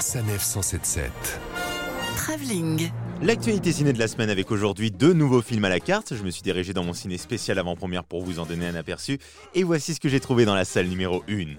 Sanef 177. Travelling. L'actualité ciné de la semaine avec aujourd'hui deux nouveaux films à la carte. Je me suis dirigé dans mon ciné spécial avant-première pour vous en donner un aperçu. Et voici ce que j'ai trouvé dans la salle numéro 1.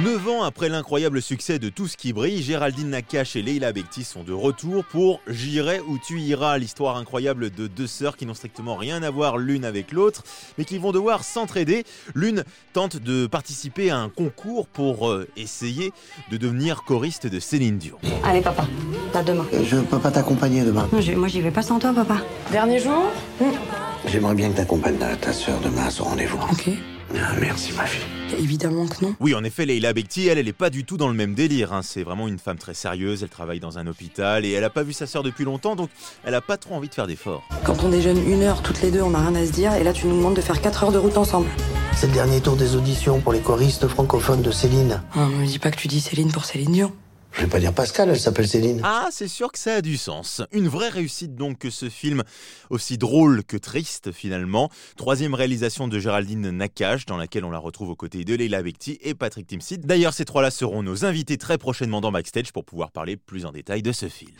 Neuf ans après l'incroyable succès de Tout ce qui brille, Géraldine Nakache et Leila Bekti sont de retour pour J'irai où tu iras, l'histoire incroyable de deux sœurs qui n'ont strictement rien à voir l'une avec l'autre, mais qui vont devoir s'entraider. L'une tente de participer à un concours pour euh, essayer de devenir choriste de Céline Dion. Allez, papa, t'as demain. Je peux pas t'accompagner demain. Moi, j'y- moi, j'y vais pas sans toi, papa. Dernier jour? J'aimerais bien que t'accompagnes ta, ta soeur demain à son rendez-vous. Ok. Ah, merci ma fille. Évidemment que non. Oui, en effet, Leila Bekti, elle, elle est pas du tout dans le même délire. hein. C'est vraiment une femme très sérieuse. Elle travaille dans un hôpital et elle a pas vu sa sœur depuis longtemps, donc elle a pas trop envie de faire d'efforts. Quand on déjeune une heure toutes les deux, on n'a rien à se dire, et là tu nous demandes de faire 4 heures de route ensemble. C'est le dernier tour des auditions pour les choristes francophones de Céline. Ah, me dis pas que tu dis Céline pour Céline Dion. Je vais pas dire Pascal, elle s'appelle Céline. Ah, c'est sûr que ça a du sens. Une vraie réussite donc que ce film, aussi drôle que triste finalement. Troisième réalisation de Géraldine Nakache, dans laquelle on la retrouve aux côtés de Leila Bekti et Patrick Timsit. D'ailleurs, ces trois-là seront nos invités très prochainement dans Backstage pour pouvoir parler plus en détail de ce film.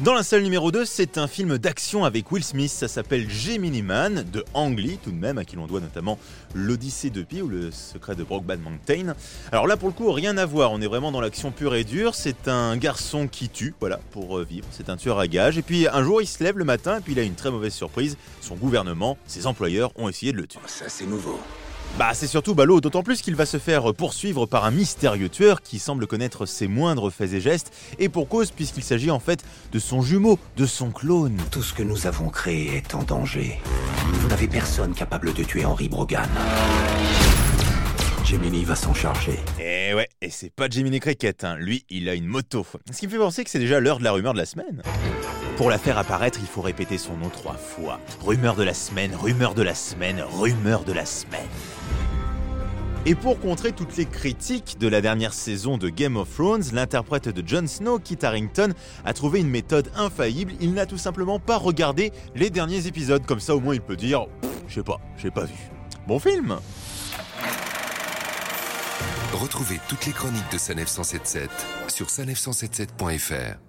Dans la salle numéro 2, c'est un film d'action avec Will Smith, ça s'appelle Gemini Man, de Ang Lee tout de même, à qui l'on doit notamment l'Odyssée de Pi ou le secret de Brokeback Mountain. Alors là pour le coup, rien à voir, on est vraiment dans l'action pure et dure, c'est un garçon qui tue, voilà, pour euh, vivre, c'est un tueur à gages, et puis un jour il se lève le matin, et puis il a une très mauvaise surprise, son gouvernement, ses employeurs ont essayé de le tuer. Ça, c'est nouveau. Bah c'est surtout ballot, d'autant plus qu'il va se faire poursuivre par un mystérieux tueur qui semble connaître ses moindres faits et gestes, et pour cause puisqu'il s'agit en fait de son jumeau, de son clone. Tout ce que nous avons créé est en danger. Vous n'avez personne capable de tuer Henry Brogan. Gemini va s'en charger. Et ouais, et c'est pas Jiminy Cricket, hein. lui il a une moto. Ce qui me fait penser que c'est déjà l'heure de la rumeur de la semaine. Pour la faire apparaître, il faut répéter son nom trois fois. Rumeur de la semaine, rumeur de la semaine, rumeur de la semaine. Et pour contrer toutes les critiques de la dernière saison de Game of Thrones, l'interprète de Jon Snow, Kit Harington, a trouvé une méthode infaillible. Il n'a tout simplement pas regardé les derniers épisodes. Comme ça, au moins, il peut dire Je sais pas, j'ai pas vu. Bon film Retrouvez toutes les chroniques de Sanef 177 sur sanef177.fr.